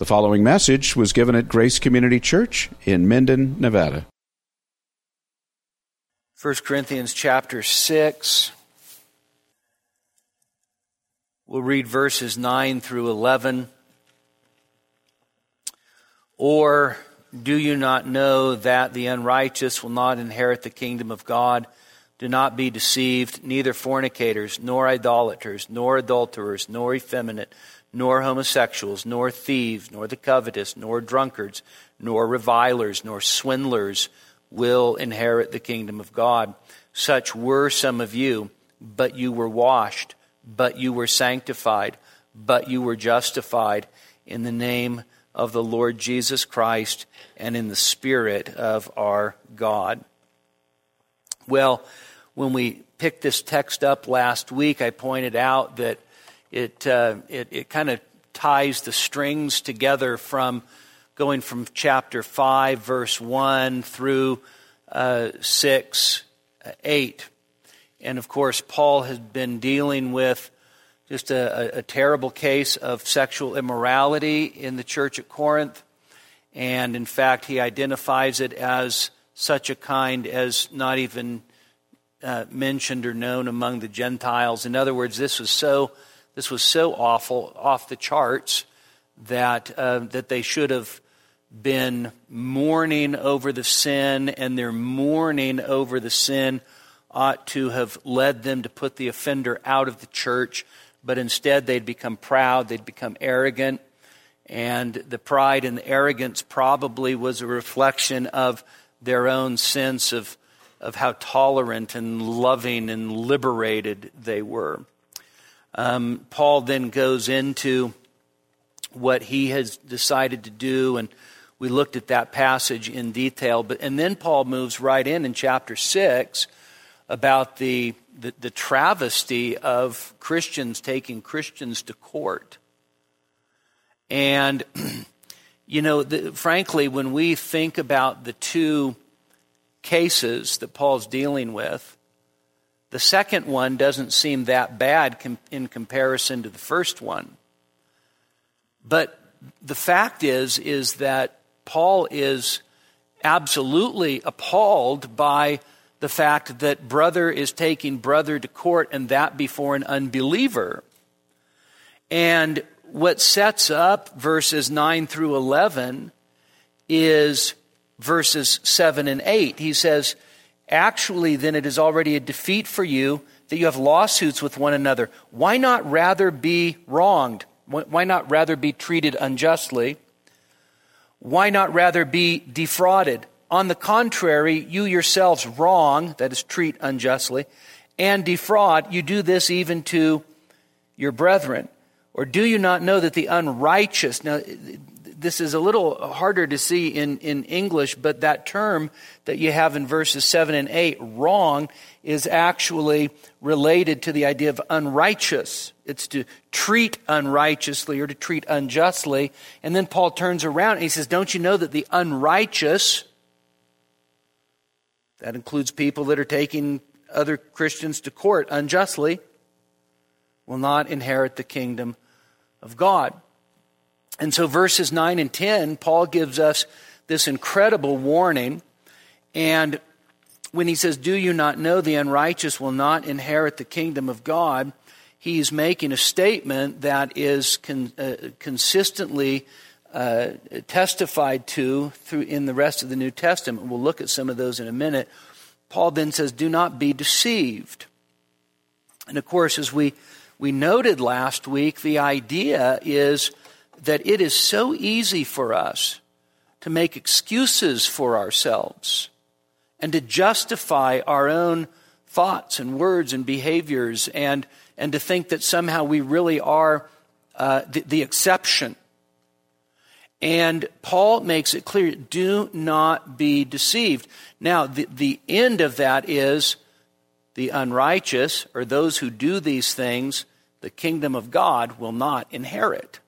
The following message was given at Grace Community Church in Minden, Nevada. 1 Corinthians chapter 6. We'll read verses 9 through 11. Or do you not know that the unrighteous will not inherit the kingdom of God? Do not be deceived, neither fornicators, nor idolaters, nor adulterers, nor effeminate nor homosexuals, nor thieves, nor the covetous, nor drunkards, nor revilers, nor swindlers will inherit the kingdom of God. Such were some of you, but you were washed, but you were sanctified, but you were justified in the name of the Lord Jesus Christ and in the Spirit of our God. Well, when we picked this text up last week, I pointed out that it, uh, it, it kind of ties the strings together from going from chapter 5, verse 1 through uh, 6, uh, 8. And of course, Paul has been dealing with just a, a, a terrible case of sexual immorality in the church at Corinth. And in fact, he identifies it as such a kind as not even uh, mentioned or known among the Gentiles. In other words, this was so this was so awful, off the charts, that, uh, that they should have been mourning over the sin, and their mourning over the sin ought to have led them to put the offender out of the church, but instead they'd become proud, they'd become arrogant, and the pride and the arrogance probably was a reflection of their own sense of, of how tolerant and loving and liberated they were. Um, Paul then goes into what he has decided to do, and we looked at that passage in detail. But and then Paul moves right in in chapter six about the the, the travesty of Christians taking Christians to court. And you know, the, frankly, when we think about the two cases that Paul's dealing with, the second one doesn't seem that bad in comparison to the first one. But the fact is is that Paul is absolutely appalled by the fact that brother is taking brother to court and that before an unbeliever. And what sets up verses 9 through 11 is verses 7 and 8. He says, actually then it is already a defeat for you that you have lawsuits with one another. Why not rather be wronged? Why not rather be treated unjustly? Why not rather be defrauded? On the contrary, you yourselves wrong, that is, treat unjustly, and defraud, you do this even to your brethren. Or do you not know that the unrighteous, now this is a little harder to see in, in English, but that term that you have in verses 7 and 8, wrong, is actually related to the idea of unrighteous. It's to treat unrighteously or to treat unjustly. And then Paul turns around and he says, Don't you know that the unrighteous, that includes people that are taking other Christians to court unjustly, will not inherit the kingdom of God? And so, verses 9 and 10, Paul gives us this incredible warning. And when he says, Do you not know the unrighteous will not inherit the kingdom of God? He's making a statement that is con- uh, consistently uh, testified to through in the rest of the New Testament. We'll look at some of those in a minute. Paul then says, Do not be deceived. And of course, as we, we noted last week, the idea is that it is so easy for us to make excuses for ourselves and to justify our own thoughts and words and behaviors and, and to think that somehow we really are uh, the, the exception. And Paul makes it clear do not be deceived. Now, the, the end of that is the unrighteous, or those who do these things, the kingdom of God will not inherit.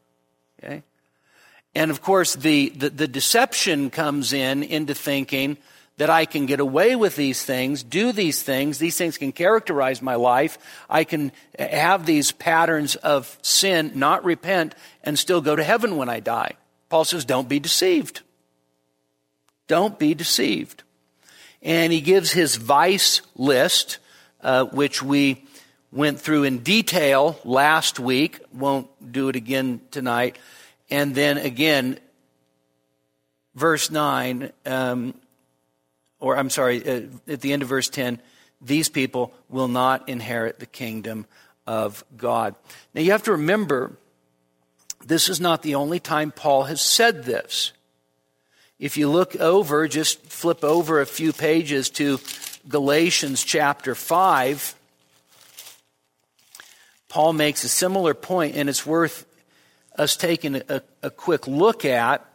And of course, the, the, the deception comes in into thinking that I can get away with these things, do these things, these things can characterize my life. I can have these patterns of sin, not repent, and still go to heaven when I die. Paul says, don't be deceived. Don't be deceived. And he gives his vice list, uh, which we went through in detail last week. Won't do it again tonight. And then again, verse 9, um, or I'm sorry, uh, at the end of verse 10, these people will not inherit the kingdom of God. Now you have to remember, this is not the only time Paul has said this. If you look over, just flip over a few pages to Galatians chapter 5, Paul makes a similar point, and it's worth us taking a, a quick look at.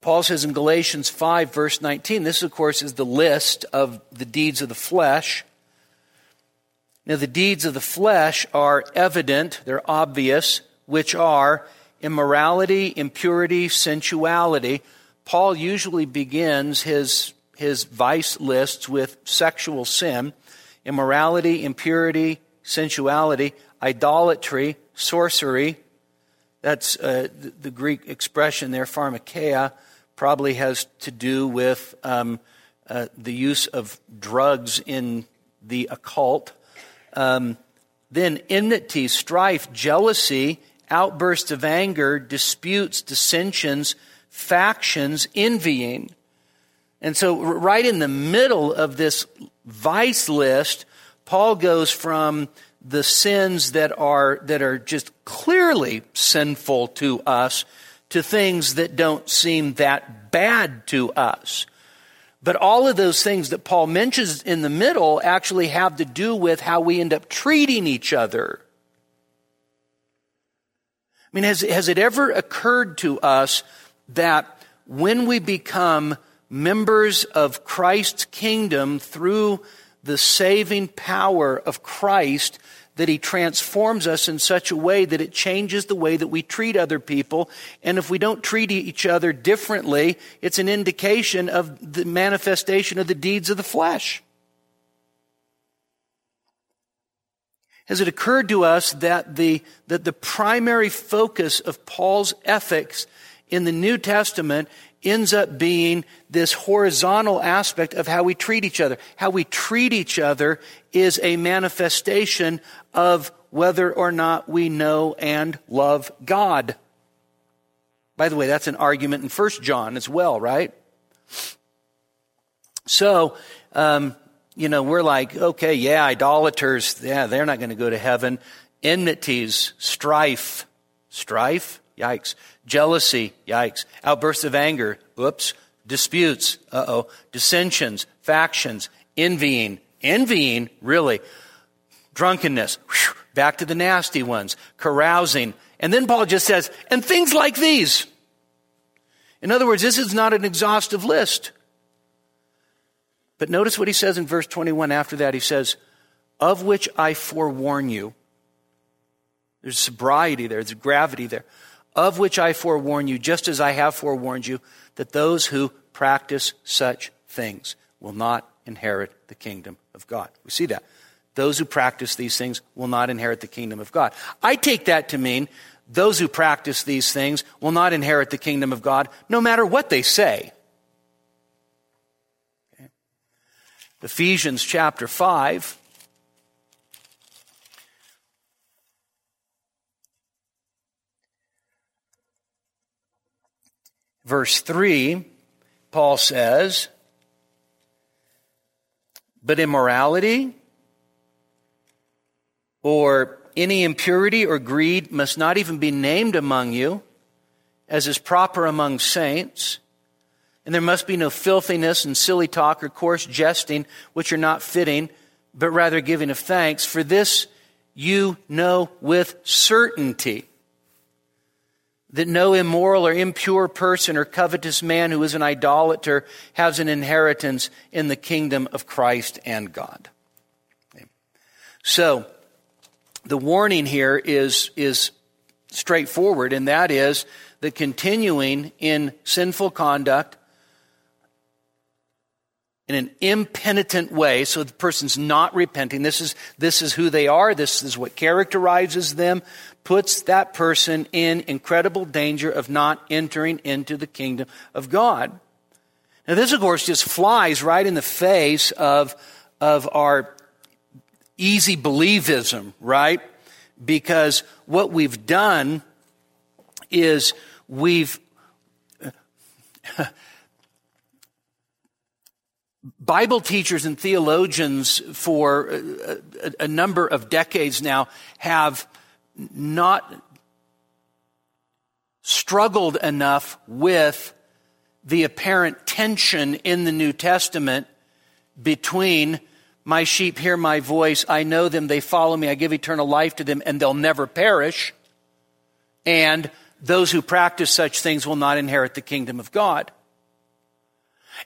Paul says in Galatians 5, verse 19, this, of course, is the list of the deeds of the flesh. Now, the deeds of the flesh are evident, they're obvious, which are immorality, impurity, sensuality. Paul usually begins his, his vice lists with sexual sin, immorality, impurity, sensuality, idolatry, sorcery. That's uh, the, Greek expression there, pharmakeia, probably has to do with um, uh, the use of drugs in the occult. Um, then enmity, strife, jealousy, outbursts of anger, disputes, dissensions, factions, envying. And so, right in the middle of this vice list, Paul goes from the sins that are, that are just clearly sinful to us to things that don't seem that bad to us. But all of those things that Paul mentions in the middle actually have to do with how we end up treating each other. I mean, has, has it ever occurred to us that when we become members of Christ's kingdom through the saving power of Christ, that he transforms us in such a way that it changes the way that we treat other people. And if we don't treat each other differently, it's an indication of the manifestation of the deeds of the flesh. Has it occurred to us that the, that the primary focus of Paul's ethics in the New Testament ends up being this horizontal aspect of how we treat each other. How we treat each other is a manifestation of whether or not we know and love God. By the way, that's an argument in 1 John as well, right? So, um, you know, we're like, okay, yeah, idolaters, yeah, they're not going to go to heaven. Enmities, strife, strife, yikes. Jealousy, yikes. Outbursts of anger, oops. Disputes, uh oh. Dissensions, factions, envying, envying, really. Drunkenness, whew, back to the nasty ones. Carousing. And then Paul just says, and things like these. In other words, this is not an exhaustive list. But notice what he says in verse 21 after that. He says, Of which I forewarn you. There's sobriety there, there's gravity there. Of which I forewarn you, just as I have forewarned you, that those who practice such things will not inherit the kingdom of God. We see that. Those who practice these things will not inherit the kingdom of God. I take that to mean those who practice these things will not inherit the kingdom of God no matter what they say. Okay. Ephesians chapter 5. Verse 3, Paul says, But immorality, or any impurity or greed must not even be named among you, as is proper among saints. And there must be no filthiness and silly talk or coarse jesting, which are not fitting, but rather giving of thanks. For this you know with certainty that no immoral or impure person or covetous man who is an idolater has an inheritance in the kingdom of Christ and God. So, the warning here is, is straightforward, and that is that continuing in sinful conduct in an impenitent way, so the person's not repenting. This is, this is who they are. This is what characterizes them. Puts that person in incredible danger of not entering into the kingdom of God. Now, this, of course, just flies right in the face of, of our easy believism, right? Because what we've done is we've Bible teachers and theologians for a, a, a, number of decades now have not struggled enough with the apparent tension in the New Testament between my sheep hear my voice, I know them, they follow me, I give eternal life to them, and they'll never perish, and those who practice such things will not inherit the kingdom of God.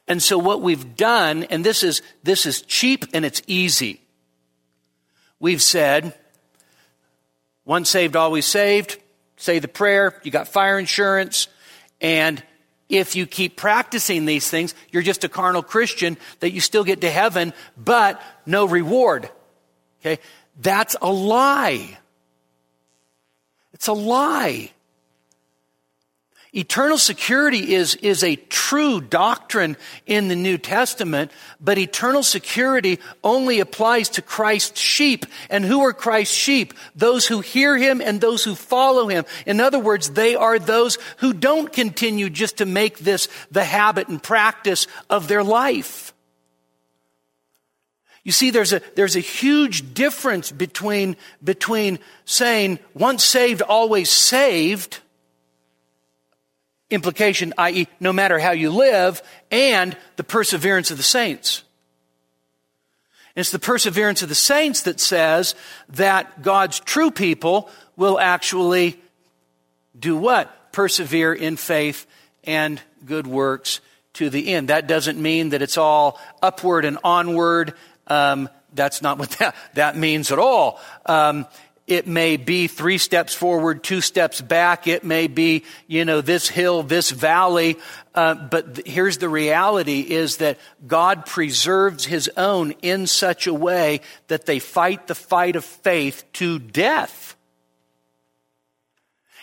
And so what we've done, and this is, this is cheap and it's easy. We've said, once saved, always saved. Say the prayer. You got fire insurance. And if you keep practicing these things, you're just a carnal Christian that you still get to heaven, but no reward. Okay. That's a lie. It's a lie. Eternal security is, is a true doctrine in the New Testament, but eternal security only applies to Christ's sheep. And who are Christ's sheep? Those who hear him and those who follow him. In other words, they are those who don't continue just to make this the habit and practice of their life. You see, there's a, there's a huge difference between, between saying once saved, always saved, implication, i.e., no matter how you live, and the perseverance of the saints. And it's the perseverance of the saints that says that God's true people will actually do what? Persevere in faith and good works to the end. That doesn't mean that it's all upward and onward. Um, that's not what that, that means at all. Um, it may be three steps forward, two steps back. It may be, you know, this hill, this valley. Uh, but th- here's the reality is that God preserves his own in such a way that they fight the fight of faith to death.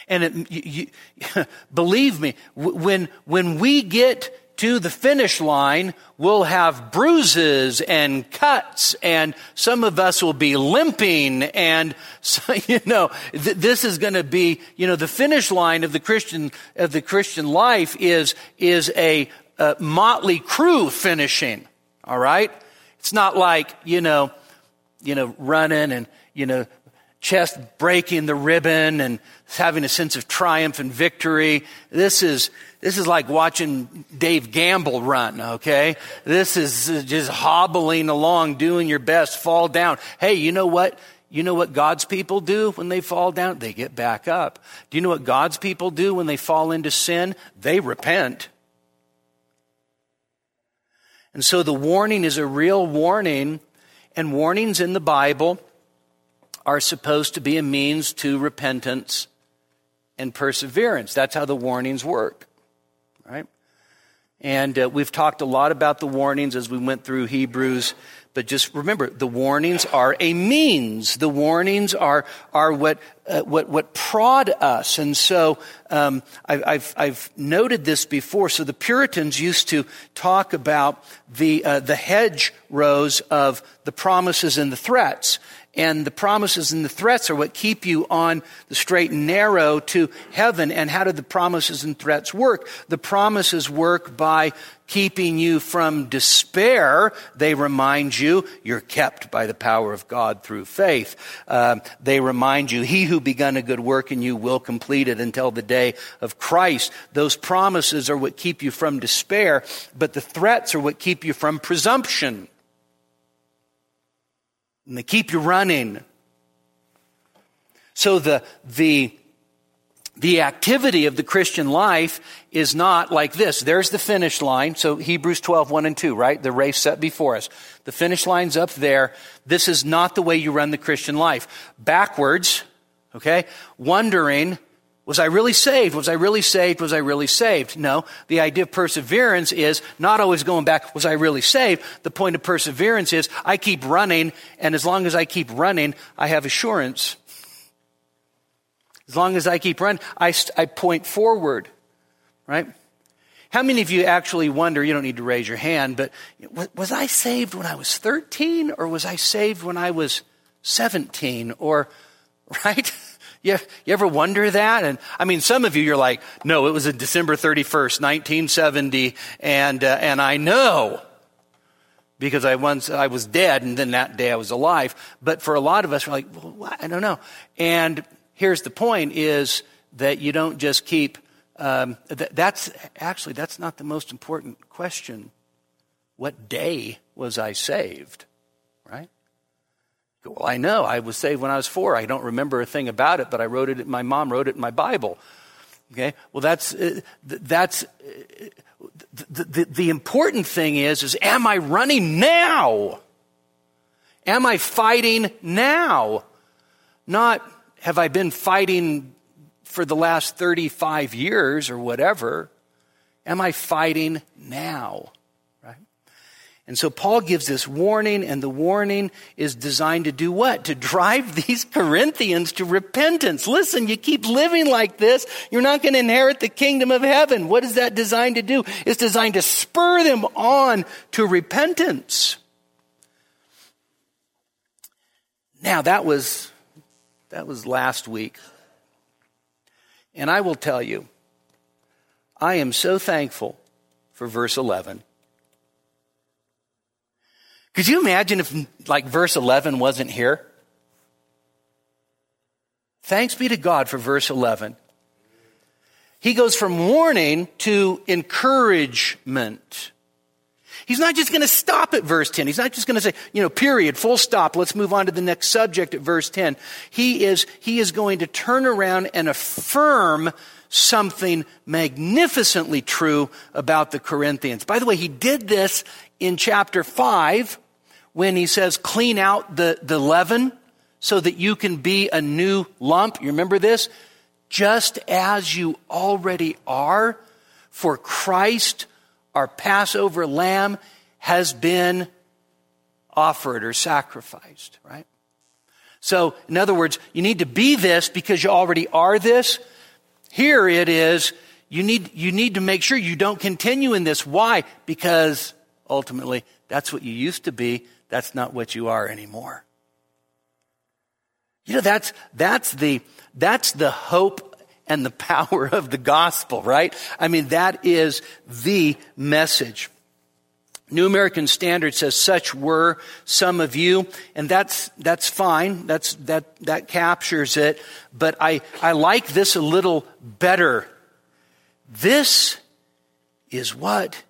And it, you, you, believe me, when, when we get to the finish line, we'll have bruises and cuts, and some of us will be limping, and so, you know th- this is going to be you know the finish line of the Christian of the Christian life is is a, a motley crew finishing. All right, it's not like you know you know running and you know chest breaking the ribbon and having a sense of triumph and victory. This is, this is like watching Dave Gamble run, okay? This is uh, just hobbling along, doing your best, fall down. Hey, you know what? You know what God's people do when they fall down? They get back up. Do you know what God's people do when they fall into sin? They repent. And so the warning is a real warning, and warnings in the Bible are supposed to be a means to repentance and perseverance. That's how the warnings work? And uh, we've talked a lot about the warnings as we went through Hebrews, but just remember, the warnings are a means. The warnings are are what uh, what what prod us. And so um, I, I've I've noted this before. So the Puritans used to talk about the uh, the hedge rows of the promises and the threats. And the promises and the threats are what keep you on the straight and narrow to heaven. And how do the promises and threats work? The promises work by keeping you from despair. They remind you you're kept by the power of God through faith. Um, they remind you, He who begun a good work in you will complete it until the day of Christ. Those promises are what keep you from despair, but the threats are what keep you from presumption and they keep you running. So the, the, the activity of the Christian life is not like this. There's the finish line. So Hebrews 12, 1 and 2, right? The race set before us. The finish line's up there. This is not the way you run the Christian life. Backwards, okay? Wondering, was I really saved? Was I really saved? Was I really saved? No. The idea of perseverance is not always going back, was I really saved? The point of perseverance is I keep running, and as long as I keep running, I have assurance. As long as I keep running, I, I point forward, right? How many of you actually wonder, you don't need to raise your hand, but was I saved when I was 13 or was I saved when I was 17 or, right? You, you ever wonder that? And I mean, some of you, you're like, no, it was in December 31st, 1970, and, uh, and I know because I once, I was dead and then that day I was alive. But for a lot of us, we're like, well, I don't know. And here's the point is that you don't just keep, um, th- that's actually, that's not the most important question. What day was I saved? Well, I know. I was saved when I was four. I don't remember a thing about it, but I wrote it, my mom wrote it in my Bible. Okay? Well, that's, uh, that's, uh, the, the, the important thing is, is am I running now? Am I fighting now? Not have I been fighting for the last 35 years or whatever. Am I fighting now? And so Paul gives this warning, and the warning is designed to do what? To drive these Corinthians to repentance. Listen, you keep living like this, you're not going to inherit the kingdom of heaven. What is that designed to do? It's designed to spur them on to repentance. Now that was that was last week. And I will tell you, I am so thankful for verse 11 could you imagine if, like, verse 11 wasn't here? Thanks be to God for verse 11. He goes from warning to encouragement. He's not just going to stop at verse 10. He's not just going to say, you know, period, full stop. Let's move on to the next subject at verse 10. He is, he is going to turn around and affirm something magnificently true about the Corinthians. By the way, he did this in chapter 5 when he says, clean out the, the leaven so that you can be a new lump. You remember this? Just as you already are, for Christ, our Passover lamb, has been offered or sacrificed, right? So, in other words, you need to be this because you already are this. Here it is, you need, you need to make sure you don't continue in this. Why? Because ultimately, that's what you used to be. That's not what you are anymore. You know, that's, that's the, that's the hope and the power of the gospel, right? I mean, that is the message. New American Standard says such were some of you, and that's, that's fine. That's, that, that captures it. But I, I like this a little better. This is what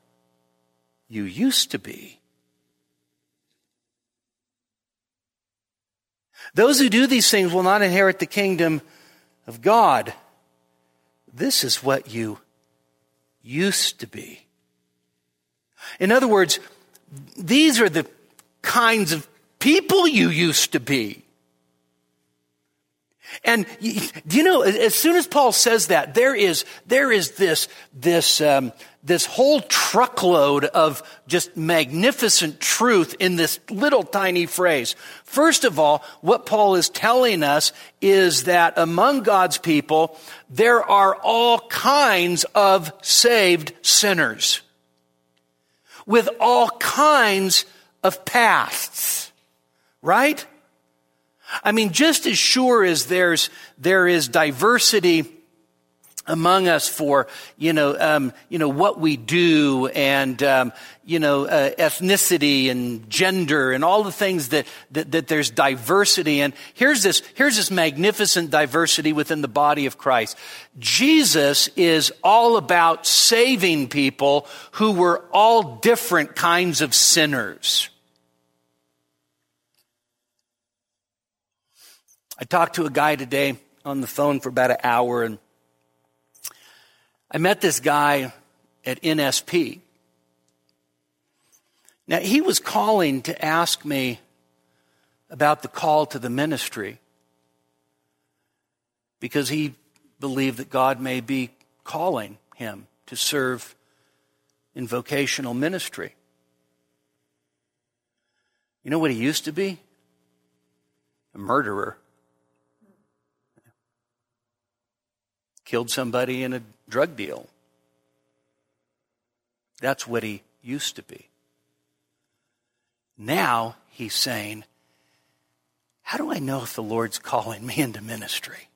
you used to be. Those who do these things will not inherit the kingdom of God. This is what you used to be. In other words, these are the kinds of people you used to be. And do you know, as soon as Paul says that, there is, there is this, this, um, this whole truckload of just magnificent truth in this little tiny phrase. First of all, what Paul is telling us is that among God's people, there are all kinds of saved sinners with all kinds of pasts, right? I mean, just as sure as there's, there is diversity among us for you know um, you know what we do and um, you know uh, ethnicity and gender and all the things that, that that there's diversity and here's this here's this magnificent diversity within the body of Christ. Jesus is all about saving people who were all different kinds of sinners. I talked to a guy today on the phone for about an hour and I met this guy at NSP. Now, he was calling to ask me about the call to the ministry because he believed that God may be calling him to serve in vocational ministry. You know what he used to be? A murderer. killed somebody in a drug deal. That's what he used to be. Now he's saying, How do I know if the Lord's calling me into ministry?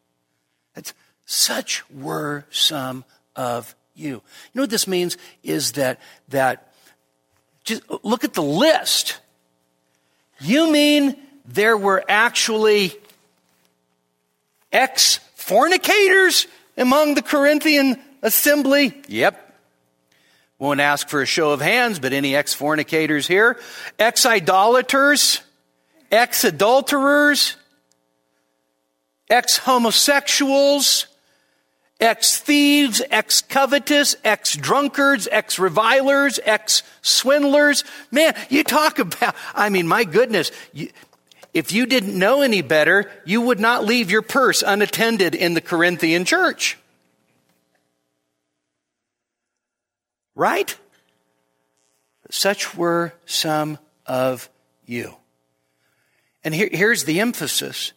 It's, such were some of you. You know what this means is that that just look at the list. You mean there were actually ex fornicators among the Corinthian assembly? Yep. Won't ask for a show of hands, but any ex fornicators here? Ex idolaters? Ex adulterers? Ex homosexuals? Ex thieves? Ex covetous? Ex drunkards? Ex revilers? Ex swindlers? Man, you talk about, I mean, my goodness. You, if you didn't know any better, you would not leave your purse unattended in the Corinthian church. Right? Such were some of you. And here, here's the emphasis.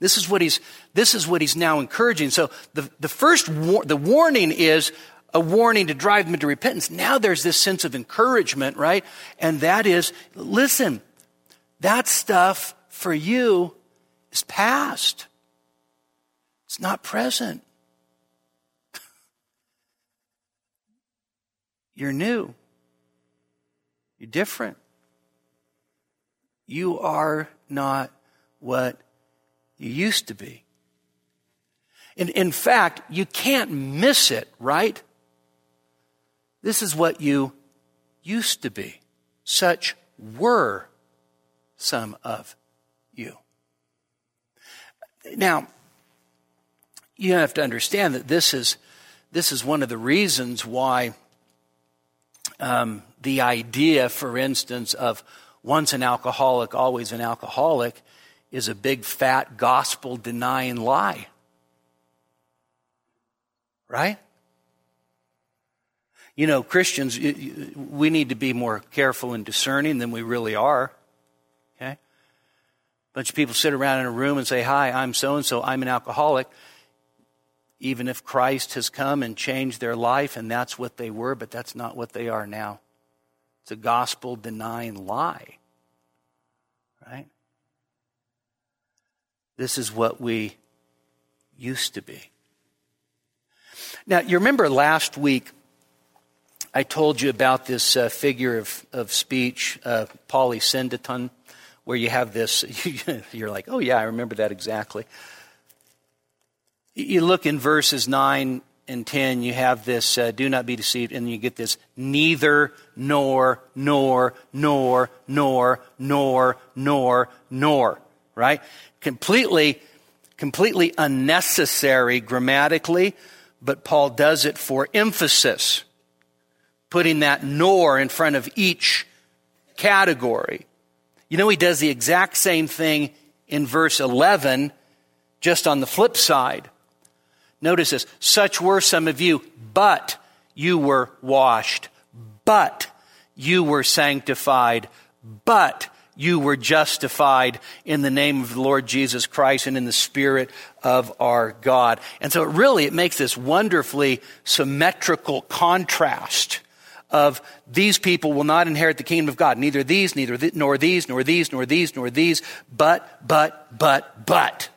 This is what he's, this is what he's now encouraging. So the, the first, war, the warning is a warning to drive them into repentance. Now there's this sense of encouragement, right? And that is, listen, that stuff for you is past. It's not present. You're new. You're different. You are not what you used to be. And in fact, you can't miss it, right? This is what you used to be. Such were some of you. Now, you have to understand that this is, this is one of the reasons why um, the idea, for instance, of once an alcoholic, always an alcoholic, is a big fat gospel denying lie. Right? You know, Christians, we need to be more careful and discerning than we really are. Bunch of people sit around in a room and say, Hi, I'm so and so, I'm an alcoholic even if Christ has come and changed their life and that's what they were, but that's not what they are now. It's a gospel denying lie. Right? This is what we used to be. Now, you remember last week I told you about this uh, figure of, of speech, uh, polysyndeton, where you have this, you're like, oh yeah, I remember that exactly. You look in verses 9 and 10, you have this, uh, do not be deceived, and you get this neither, nor, nor, nor, nor, nor, nor, nor, right? Completely, completely unnecessary grammatically, but Paul does it for emphasis, putting that nor in front of each category. You know, he does the exact same thing in verse 11, just on the flip side. Notice this. Such were some of you, but you were washed, but you were sanctified, but you were justified in the name of the Lord Jesus Christ and in the Spirit of our God. And so it really, it makes this wonderfully symmetrical contrast of these people will not inherit the kingdom of God. Neither these, neither th- nor these, nor these, nor these, nor these, but, but, but, but.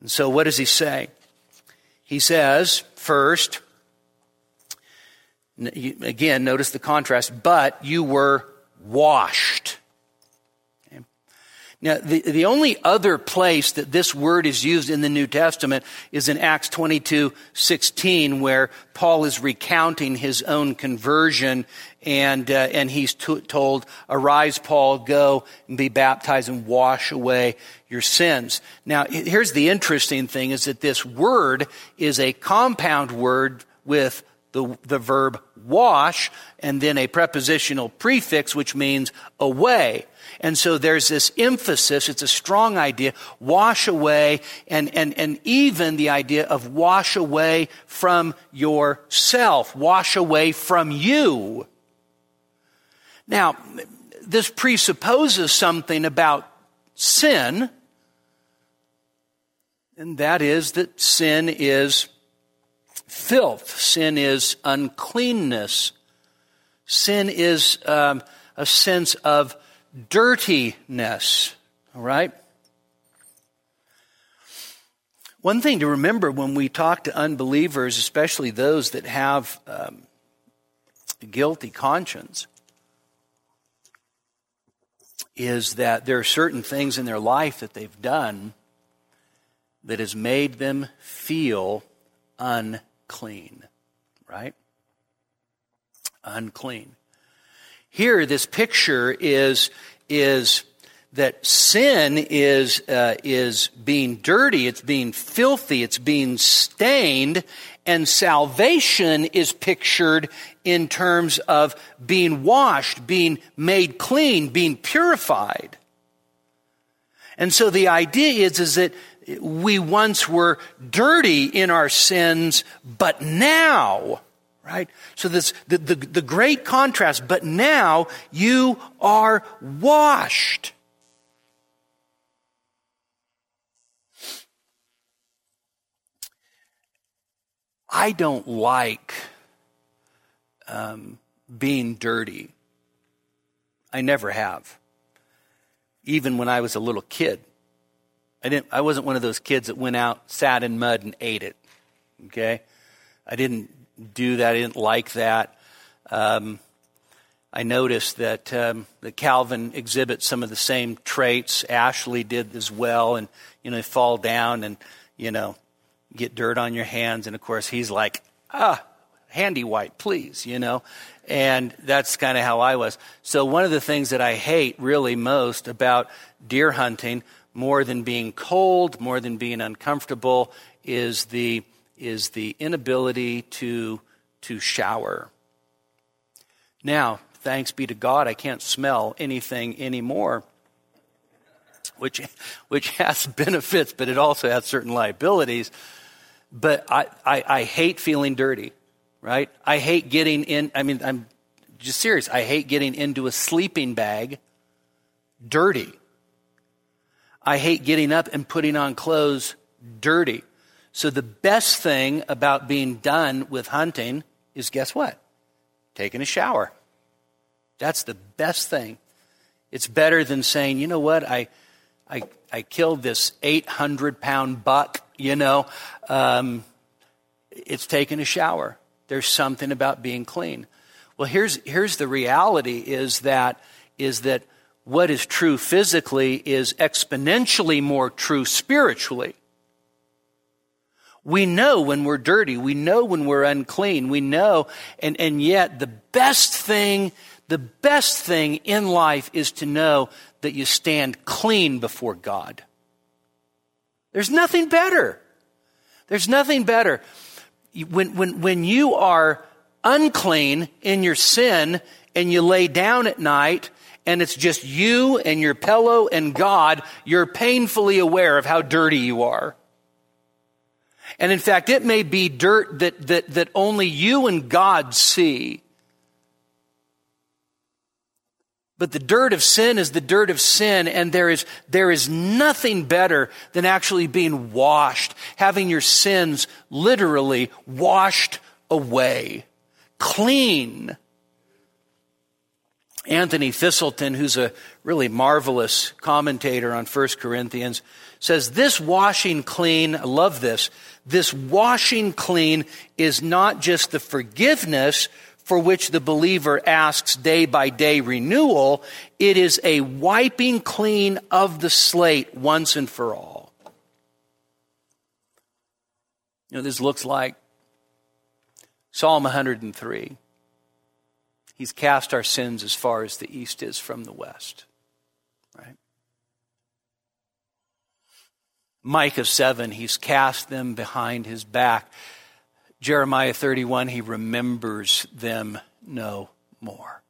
And so, what does he say? He says, first, again, notice the contrast, but you were washed. Now, the, the only other place that this word is used in the New Testament is in Acts 22 16, where Paul is recounting his own conversion and, uh, and he's told, Arise, Paul, go and be baptized and wash away your sins. Now, here's the interesting thing is that this word is a compound word with the, the verb wash and then a prepositional prefix which means away. And so there's this emphasis, it's a strong idea, wash away, and, and, and even the idea of wash away from yourself, wash away from you. Now, this presupposes something about sin. and that is that sin is filth, sin is uncleanness, sin is um, a sense of dirtiness. All right? One thing to remember when we talk to unbelievers, especially those that have um, a guilty conscience, is that there are certain things in their life that they've done that has made them feel unclean, right? Unclean. Here, this picture is, is that sin is, uh, is being dirty, it's being filthy, it's being stained, and salvation is pictured in terms of being washed, being made clean, being purified. And so the idea is, is that we once were dirty in our sins, but now, right? So this, the, the, the great contrast, but now you are washed. I don't like um, being dirty. I never have. Even when I was a little kid. I didn't I wasn't one of those kids that went out, sat in mud and ate it. Okay? I didn't do that. I didn't like that. Um, I noticed that um, that Calvin exhibits some of the same traits. Ashley did as well, and you know, fall down and you know, get dirt on your hands. And of course, he's like, ah, handy white, please, you know. And that's kind of how I was. So one of the things that I hate really most about deer hunting, more than being cold, more than being uncomfortable, is the is the inability to to shower. Now, thanks be to God, I can't smell anything anymore which which has benefits, but it also has certain liabilities. But I, I, I hate feeling dirty, right? I hate getting in, I mean, I'm just serious. I hate getting into a sleeping bag dirty. I hate getting up and putting on clothes dirty. So the best thing about being done with hunting is guess what? Taking a shower. That's the best thing. It's better than saying, you know what, I, I, I killed this 800 pound buck, you know. Um, it's taking a shower. There's something about being clean. Well, here's, here's the reality is that, is that what is true physically is exponentially more true spiritually. We know when we're dirty. We know when we're unclean. We know, and, and yet the best thing, the best thing in life is to know that you stand clean before God. There's nothing better. There's nothing better. When, when, when you are unclean in your sin and you lay down at night and it's just you and your pillow and God, you're painfully aware of how dirty you are. And in fact, it may be dirt that, that, that only you and God see. But the dirt of sin is the dirt of sin, and there is, there is nothing better than actually being washed, having your sins literally washed away, clean. Anthony Thiselton, who's a really marvelous commentator on 1 Corinthians, says this washing clean, I love this, this washing clean is not just the forgiveness for which the believer asks day by day renewal, it is a wiping clean of the slate once and for all. You know, this looks like Psalm 103. He's cast our sins as far as the east is from the west. Micah 7, he's cast them behind his back. Jeremiah 31, he remembers them no more.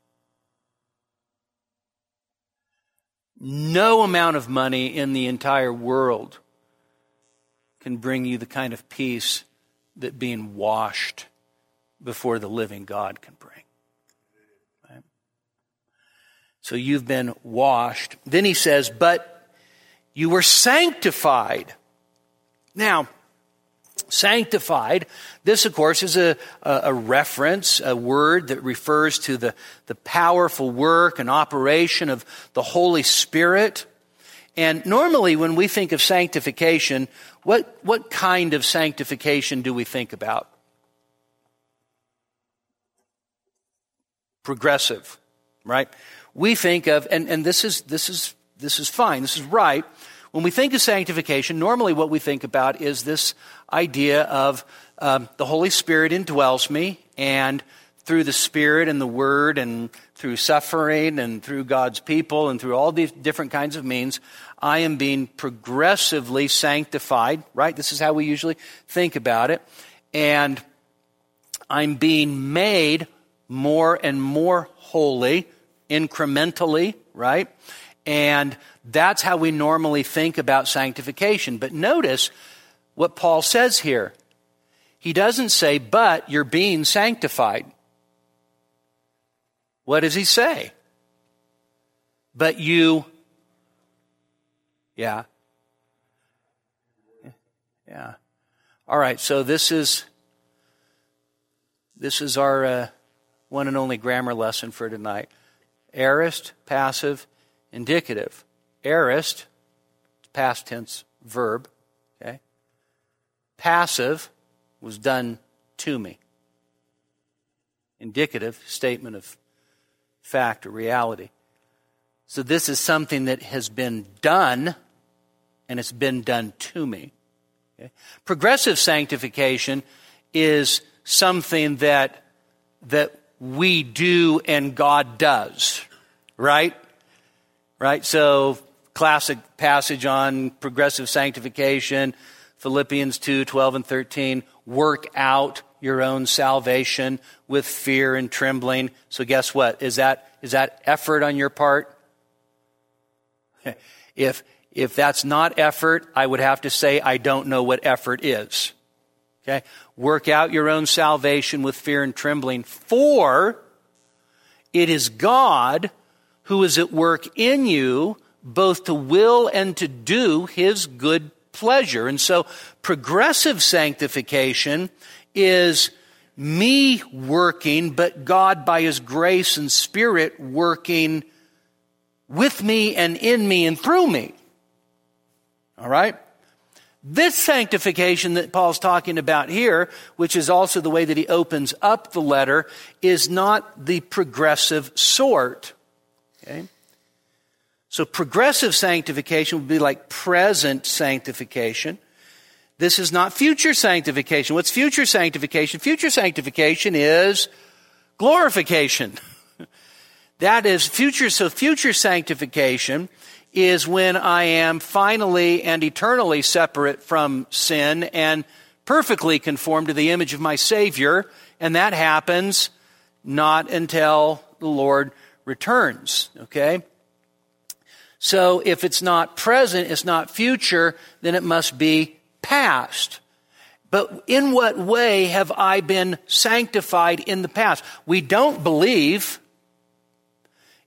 No amount of money in the entire world can bring you the kind of peace that being washed before the living God can bring. Right? So you've been washed. Then he says, but you were sanctified Now, sanctified, this, of course, is a, a, reference, a word that refers to the, the powerful work and operation of the Holy Spirit. And normally, when we think of sanctification, what, what kind of sanctification do we think about? Progressive, right? We think of, and, and this is, this is, this is fine, this is right. When we think of sanctification, normally what we think about is this idea of um, the Holy Spirit indwells me, and through the Spirit and the Word, and through suffering, and through God's people, and through all these different kinds of means, I am being progressively sanctified, right? This is how we usually think about it. And I'm being made more and more holy incrementally, right? And that's how we normally think about sanctification. But notice what Paul says here. He doesn't say, but you're being sanctified. What does he say? But you yeah. Yeah. All right, so this is this is our uh, one and only grammar lesson for tonight. Aorist, passive, indicative. Aorist, past tense verb, okay? Passive was done to me. Indicative, statement of fact or reality. So this is something that has been done and it's been done to me. Okay? Progressive sanctification is something that that we do and God does, right? Right? So classic passage on progressive sanctification, Philippians 2, 12 and 13, work out your own salvation with fear and trembling. So guess what? Is that, is that effort on your part? If, if that's not effort, I would have to say I don't know what effort is. Okay? Work out your own salvation with fear and trembling, for it is God who is at work in you, both to will and to do his good pleasure. And so progressive sanctification is me working, but God by his grace and spirit working with me and in me and through me. All right? This sanctification that Paul's talking about here, which is also the way that he opens up the letter, is not the progressive sort. Okay? So progressive sanctification would be like present sanctification. This is not future sanctification. What's future sanctification? Future sanctification is glorification. That is future, so future sanctification is when I am finally and eternally separate from sin and perfectly conformed to the image of my Savior, and that happens not until the Lord returns, okay? So if it's not present, it's not future, then it must be past. But in what way have I been sanctified in the past? We don't believe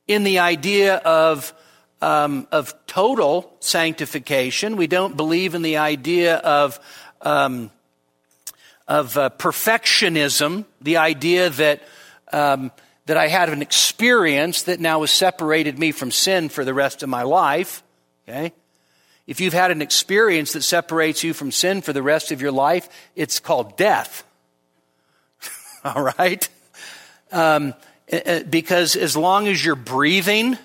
in the idea of, um, of total sanctification. We don't believe in the idea of, um, of uh, perfectionism, the idea that, um, that I had an experience that now has separated me from sin for the rest of my life. Okay? If you've had an experience that separates you from sin for the rest of your life, it's called death. All right? Um, uh, uh, because as long as you're breathing,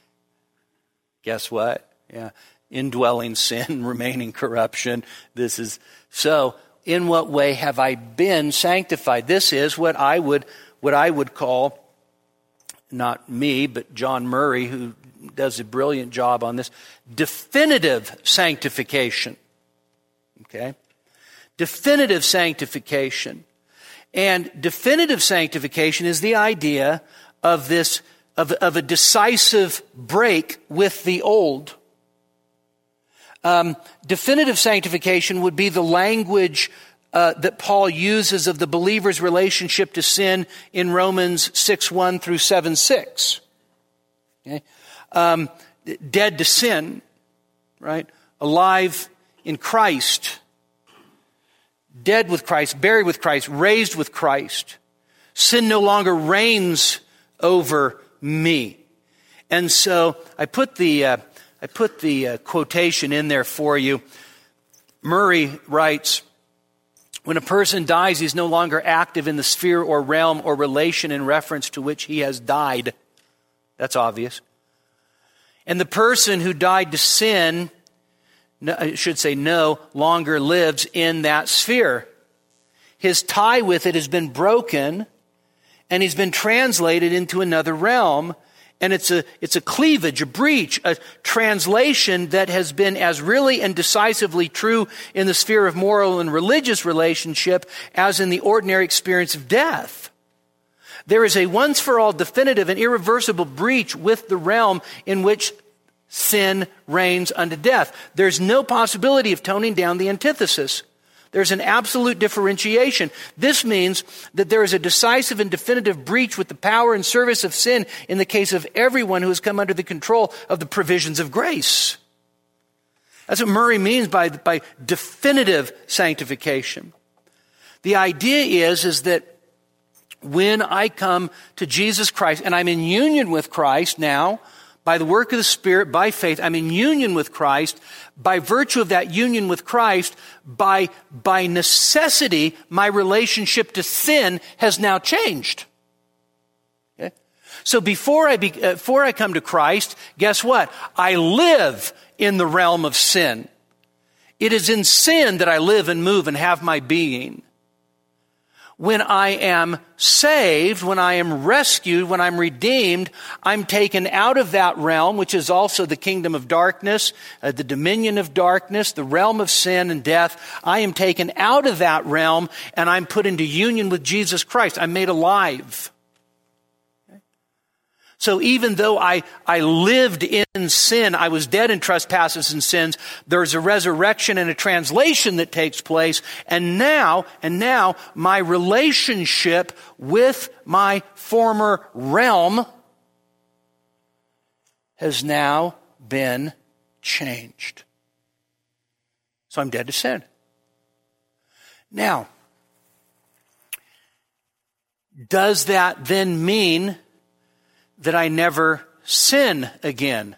guess what? Yeah, indwelling sin, remaining corruption. This is so. In what way have I been sanctified? This is what I would what I would call not me, but John Murray, who does a brilliant job on this, definitive sanctification. Okay? Definitive sanctification. And definitive sanctification is the idea of this, of, of a decisive break with the old. Um, definitive sanctification would be the language uh, that Paul uses of the believer's relationship to sin in Romans 6 1 through 7 6. Okay? Um, dead to sin, right? Alive in Christ, dead with Christ, buried with Christ, raised with Christ. Sin no longer reigns over me. And so I put the, uh, I put the uh, quotation in there for you. Murray writes, when a person dies, he's no longer active in the sphere or realm or relation in reference to which he has died. That's obvious. And the person who died to sin, I should say, no longer lives in that sphere. His tie with it has been broken, and he's been translated into another realm and it's a, it's a cleavage, a breach, a translation that has been as really and decisively true in the sphere of moral and religious relationship as in the ordinary experience of death. There is a once for all definitive and irreversible breach with the realm in which sin reigns unto death. There's no possibility of toning down the antithesis. There's an absolute differentiation. This means that there is a decisive and definitive breach with the power and service of sin in the case of everyone who has come under the control of the provisions of grace. That's what Murray means by, by definitive sanctification. The idea is, is that when I come to Jesus Christ and I'm in union with Christ now, by the work of the Spirit, by faith, I'm in union with Christ. By virtue of that union with Christ, by, by necessity, my relationship to sin has now changed. Okay? So before I, be, uh, before I come to Christ, guess what? I live in the realm of sin. It is in sin that I live and move and have my being when I am saved, when I am rescued, when I'm redeemed, I'm taken out of that realm, which is also the kingdom of darkness, uh, the dominion of darkness, the realm of sin and death. I am taken out of that realm and I'm put into union with Jesus Christ. I'm made alive. So even though I, I lived in sin, I was dead in trespasses and sins, there's a resurrection and a translation that takes place. And now, and now my relationship with my former realm has now been changed. So I'm dead to sin. Now, does that then mean that I never sin again.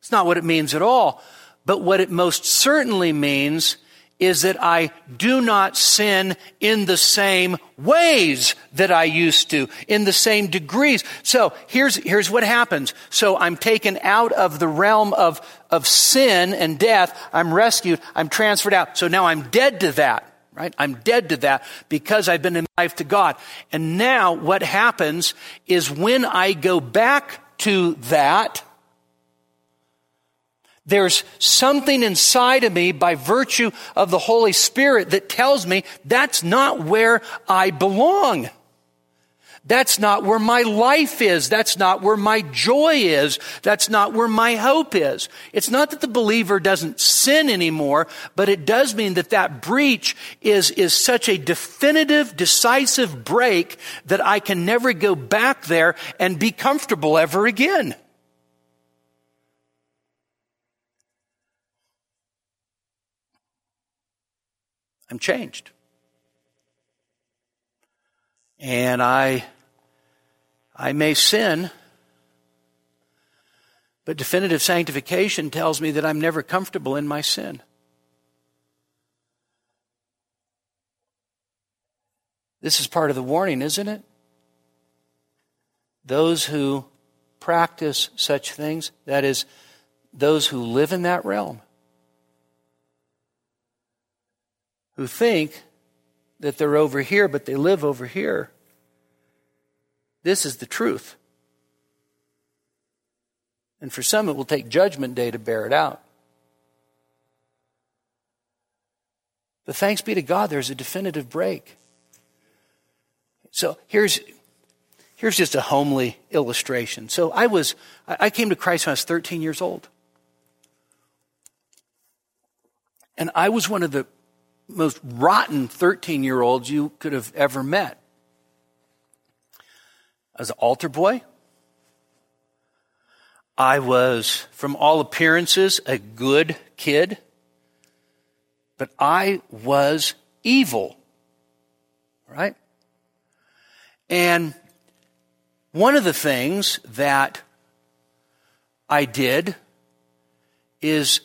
It's not what it means at all. But what it most certainly means is that I do not sin in the same ways that I used to, in the same degrees. So here's, here's what happens. So I'm taken out of the realm of, of sin and death. I'm rescued. I'm transferred out. So now I'm dead to that right? I'm dead to that because I've been in life to God. And now what happens is when I go back to that, there's something inside of me by virtue of the Holy Spirit that tells me that's not where I belong. That's not where my life is. That's not where my joy is. That's not where my hope is. It's not that the believer doesn't sin anymore, but it does mean that that breach is, is such a definitive, decisive break that I can never go back there and be comfortable ever again. I'm changed. And I, I may sin, but definitive sanctification tells me that I'm never comfortable in my sin. This is part of the warning, isn't it? Those who practice such things, that is, those who live in that realm, who think that they're over here, but they live over here. This is the truth. And for some, it will take judgment day to bear it out. But thanks be to God, there's a definitive break. So here's, here's just a homely illustration. So I was, I came to Christ when I was 13 years old. And I was one of the most rotten 13 year olds you could have ever met. As an altar boy. I was, from all appearances, a good kid. but I was evil. Right? And one of the things that I did is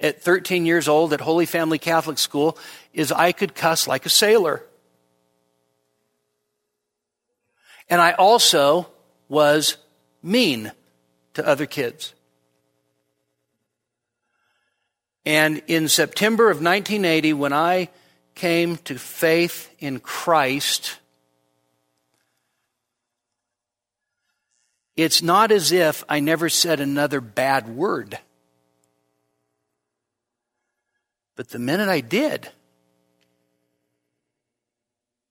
at 13 years old at Holy Family Catholic School is I could cuss like a sailor. And I also was mean to other kids. And in September of 1980, when I came to faith in Christ, it's not as if I never said another bad word. But the minute I did,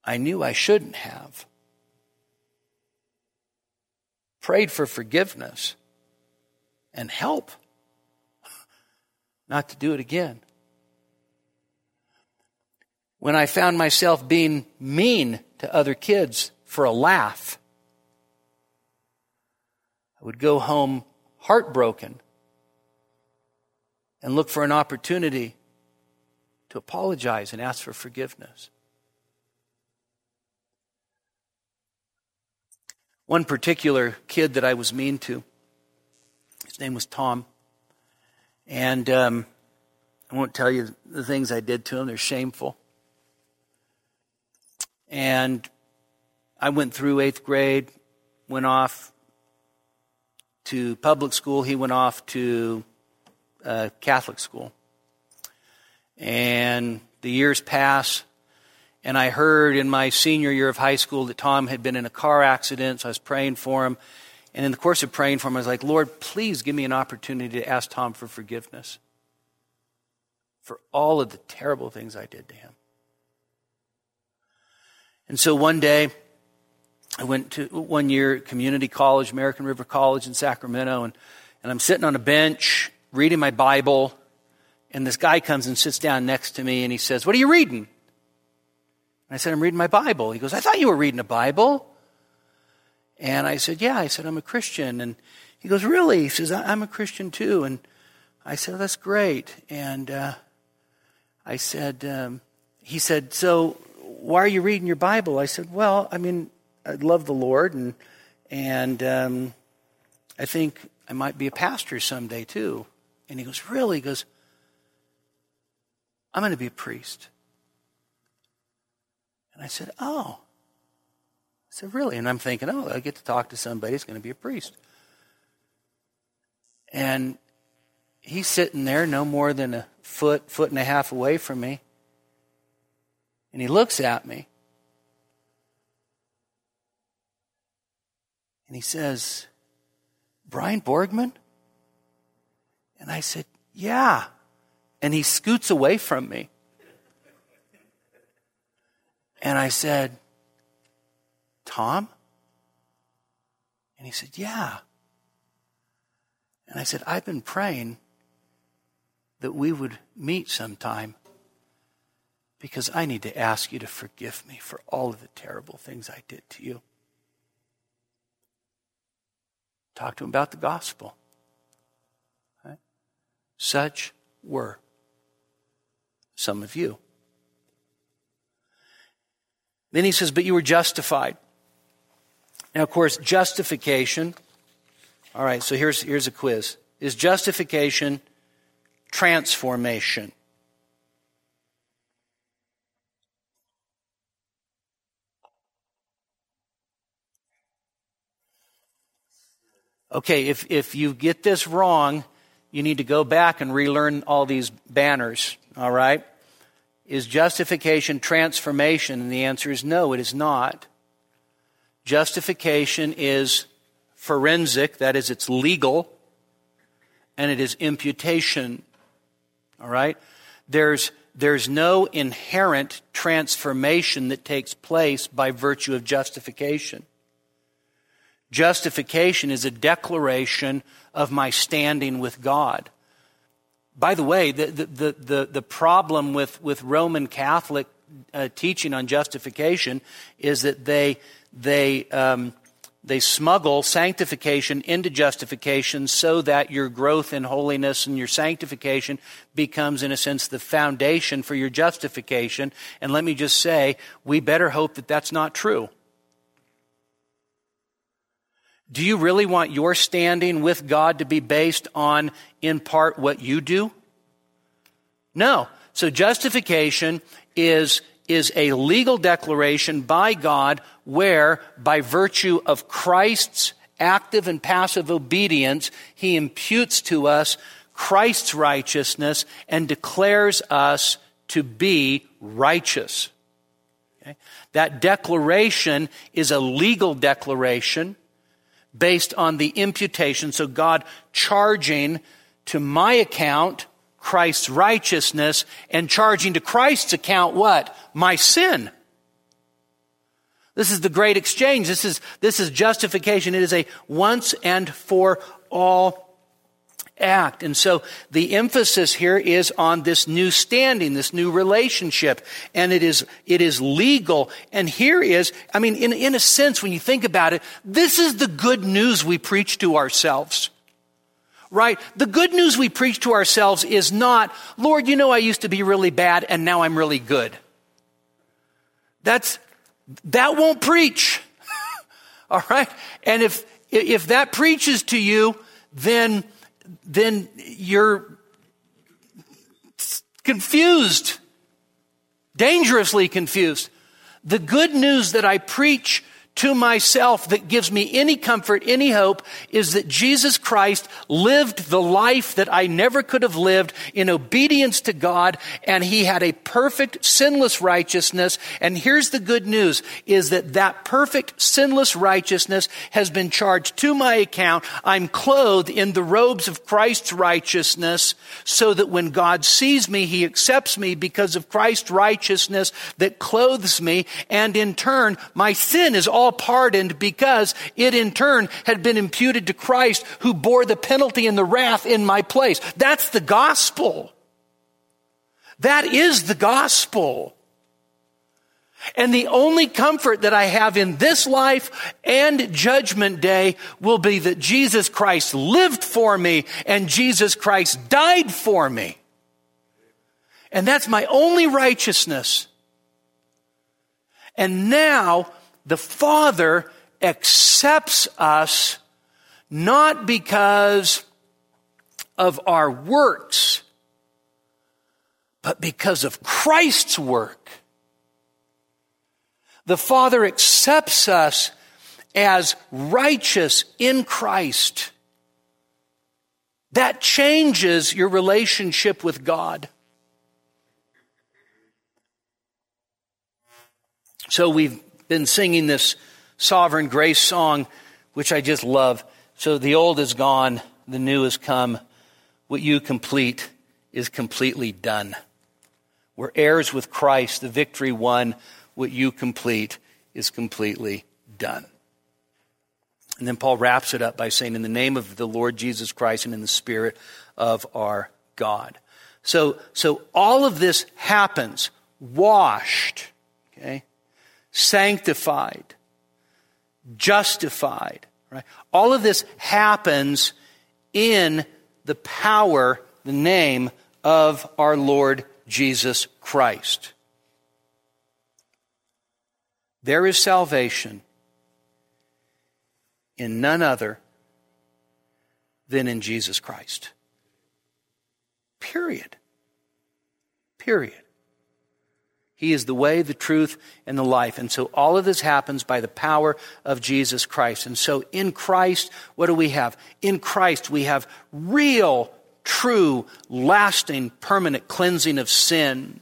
I knew I shouldn't have. Prayed for forgiveness and help not to do it again. When I found myself being mean to other kids for a laugh, I would go home heartbroken and look for an opportunity to apologize and ask for forgiveness. One particular kid that I was mean to, his name was Tom. And um, I won't tell you the things I did to him, they're shameful. And I went through eighth grade, went off to public school, he went off to uh, Catholic school. And the years pass, and I heard in my senior year of high school that Tom had been in a car accident, so I was praying for him. And in the course of praying for him, I was like, Lord, please give me an opportunity to ask Tom for forgiveness for all of the terrible things I did to him. And so one day, I went to one year community college, American River College in Sacramento, and, and I'm sitting on a bench reading my Bible, and this guy comes and sits down next to me and he says, What are you reading? And I said, I'm reading my Bible. He goes, I thought you were reading a Bible. And I said, Yeah. I said, I'm a Christian. And he goes, Really? He says, I'm a Christian too. And I said, That's great. And uh, I said, um, He said, So why are you reading your Bible? I said, Well, I mean, I love the Lord and, and um, I think I might be a pastor someday too. And he goes, Really? He goes, I'm going to be a priest. And I said, Oh. I said, Really? And I'm thinking, Oh, I get to talk to somebody It's going to be a priest. And he's sitting there no more than a foot, foot and a half away from me. And he looks at me. And he says, Brian Borgman? And I said, Yeah and he scoots away from me. And I said, Tom? And he said, Yeah. And I said, I've been praying that we would meet sometime because I need to ask you to forgive me for all of the terrible things I did to you. Talk to him about the gospel. Right? Such were some of you. Then he says, But you were justified. Now, of course, justification. All right, so here's, here's a quiz. Is justification transformation? Okay, if, if you get this wrong, you need to go back and relearn all these banners, all right? Is justification transformation? And the answer is no, it is not. Justification is forensic, that is, it's legal, and it is imputation, all right? There's, there's no inherent transformation that takes place by virtue of justification. Justification is a declaration of my standing with God. By the way, the, the, the, the problem with, with Roman Catholic uh, teaching on justification is that they, they, um, they smuggle sanctification into justification so that your growth in holiness and your sanctification becomes, in a sense, the foundation for your justification. And let me just say, we better hope that that's not true. Do you really want your standing with God to be based on, in part, what you do? No. So justification is, is a legal declaration by God where, by virtue of Christ's active and passive obedience, he imputes to us Christ's righteousness and declares us to be righteous. Okay? That declaration is a legal declaration based on the imputation. So God charging to my account Christ's righteousness and charging to Christ's account what? My sin. This is the great exchange. This is, this is justification. It is a once and for all act. And so the emphasis here is on this new standing, this new relationship. And it is, it is legal. And here is, I mean, in, in a sense, when you think about it, this is the good news we preach to ourselves. Right? The good news we preach to ourselves is not, Lord, you know I used to be really bad and now I'm really good. That's, that won't preach. All right? And if, if that preaches to you, then then you're confused, dangerously confused. The good news that I preach to myself that gives me any comfort, any hope is that Jesus Christ lived the life that I never could have lived in obedience to God and he had a perfect sinless righteousness. And here's the good news is that that perfect sinless righteousness has been charged to my account. I'm clothed in the robes of Christ's righteousness so that when God sees me, he accepts me because of Christ's righteousness that clothes me. And in turn, my sin is all all pardoned because it in turn had been imputed to Christ who bore the penalty and the wrath in my place. That's the gospel. That is the gospel. And the only comfort that I have in this life and judgment day will be that Jesus Christ lived for me and Jesus Christ died for me. And that's my only righteousness. And now the Father accepts us not because of our works, but because of Christ's work. The Father accepts us as righteous in Christ. That changes your relationship with God. So we've been singing this sovereign grace song, which I just love. So the old is gone, the new has come. What you complete is completely done. We're heirs with Christ, the victory won. What you complete is completely done. And then Paul wraps it up by saying, In the name of the Lord Jesus Christ and in the Spirit of our God. So, so all of this happens washed, okay? Sanctified, justified. Right? All of this happens in the power, the name of our Lord Jesus Christ. There is salvation in none other than in Jesus Christ. Period. Period. He is the way, the truth, and the life. And so all of this happens by the power of Jesus Christ. And so in Christ, what do we have? In Christ, we have real, true, lasting, permanent cleansing of sin.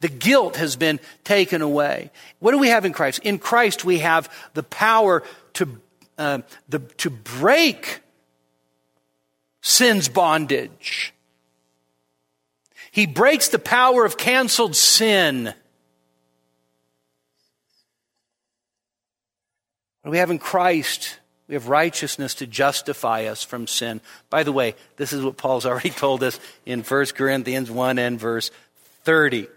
The guilt has been taken away. What do we have in Christ? In Christ, we have the power to, uh, the, to break sin's bondage. He breaks the power of canceled sin. What we have in Christ, we have righteousness to justify us from sin. By the way, this is what Paul's already told us in 1 Corinthians 1 and verse 30.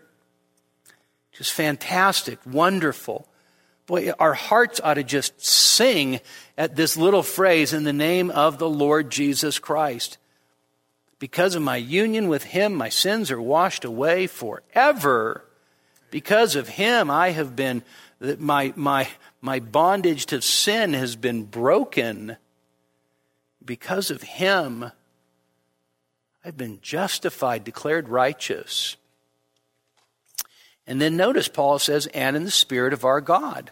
Just fantastic, wonderful. boy, our hearts ought to just sing at this little phrase in the name of the Lord Jesus Christ. Because of my union with him, my sins are washed away forever. Because of him, I have been, my, my, my bondage to sin has been broken. Because of him, I've been justified, declared righteous. And then notice Paul says, and in the Spirit of our God.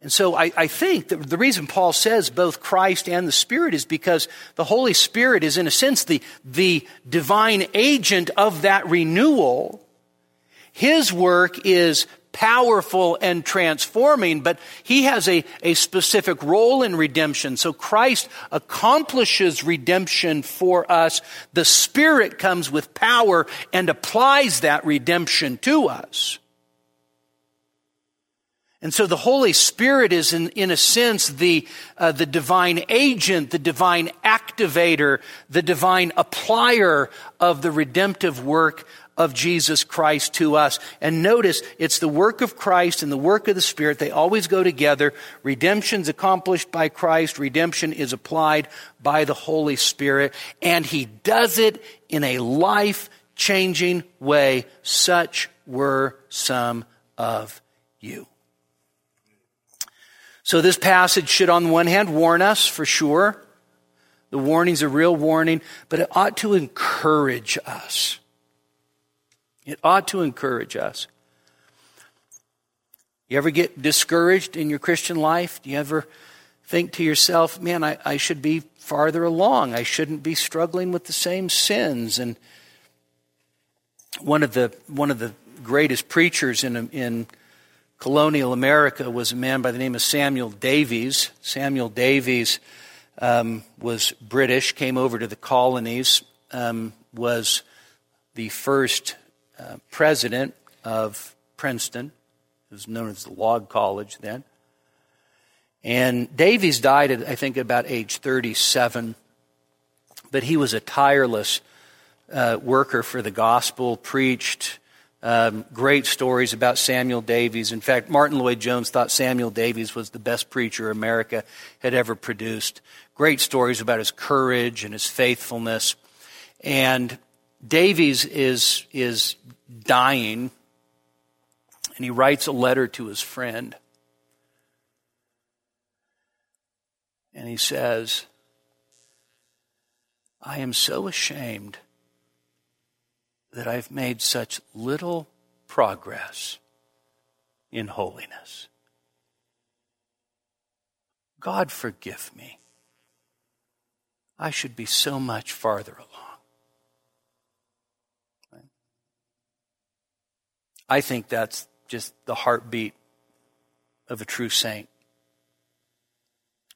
And so I, I think that the reason Paul says both Christ and the Spirit is because the Holy Spirit is, in a sense, the, the divine agent of that renewal. His work is powerful and transforming, but he has a, a specific role in redemption. So Christ accomplishes redemption for us. The Spirit comes with power and applies that redemption to us. And so the Holy Spirit is, in, in a sense, the, uh, the divine agent, the divine activator, the divine applier of the redemptive work of Jesus Christ to us. And notice, it's the work of Christ and the work of the Spirit. They always go together. Redemption's accomplished by Christ. Redemption is applied by the Holy Spirit. And He does it in a life changing way. Such were some of you. So this passage should, on the one hand, warn us for sure. The warning's a real warning, but it ought to encourage us. It ought to encourage us. You ever get discouraged in your Christian life? Do you ever think to yourself, man, I, I should be farther along. I shouldn't be struggling with the same sins. And one of the, one of the greatest preachers in, in colonial America was a man by the name of Samuel Davies. Samuel Davies um, was British, came over to the colonies, um, was the first uh, president of Princeton. It was known as the Log College then. And Davies died at, I think, about age 37. But he was a tireless uh, worker for the gospel, preached, um, great stories about Samuel Davies. In fact, Martyn Lloyd-Jones thought Samuel Davies was the best preacher America had ever produced. Great stories about his courage and his faithfulness. And Davies is, is dying, and he writes a letter to his friend. And he says, I am so ashamed that I've made such little progress in holiness. God, forgive me. I should be so much farther along. I think that's just the heartbeat of a true saint.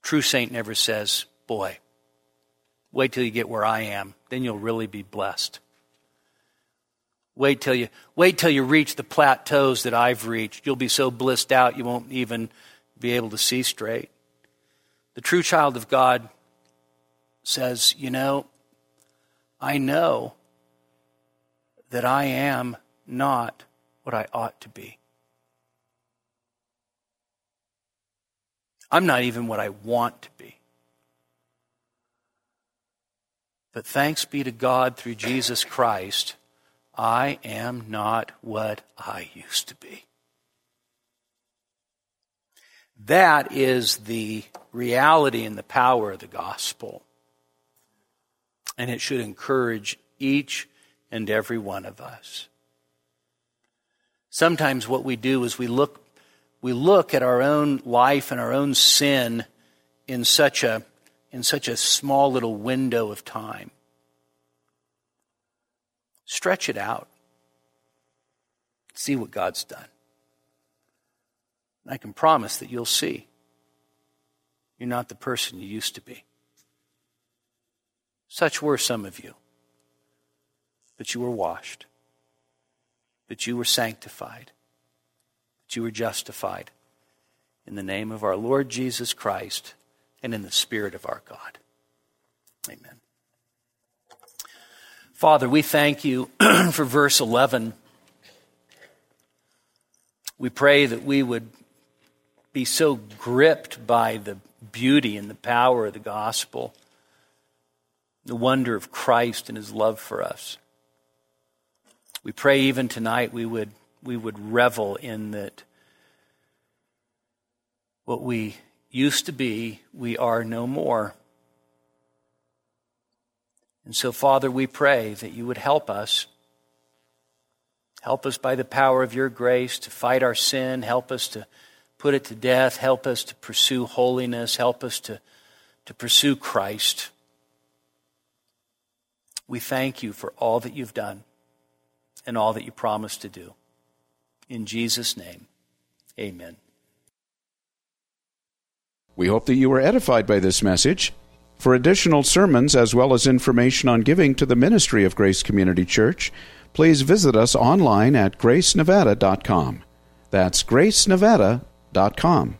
True saint never says, Boy, wait till you get where I am, then you'll really be blessed. Wait till you wait till you reach the plateaus that I've reached. You'll be so blissed out you won't even be able to see straight. The true child of God says, you know, I know that I am not what I ought to be. I'm not even what I want to be. But thanks be to God through Jesus Christ I am not what I used to be. That is the reality and the power of the gospel. And it should encourage each and every one of us. Sometimes what we do is we look, we look at our own life and our own sin in such a, in such a small little window of time. Stretch it out. See what God's done. I can promise that you'll see you're not the person you used to be. Such were some of you. But you were washed, that you were sanctified, that you were justified in the name of our Lord Jesus Christ and in the Spirit of our God. Amen. Father, we thank you for verse 11. We pray that we would be so gripped by the beauty and the power of the gospel, the wonder of Christ and his love for us. We pray even tonight we would, we would revel in that what we used to be, we are no more. And so, Father, we pray that you would help us. Help us by the power of your grace to fight our sin. Help us to put it to death. Help us to pursue holiness. Help us to, to pursue Christ. We thank you for all that you've done and all that you promise to do. In Jesus' name, amen. We hope that you were edified by this message. For additional sermons as well as information on giving to the ministry of Grace Community Church, please visit us online at gracenevada.com. That's gracenevada.com.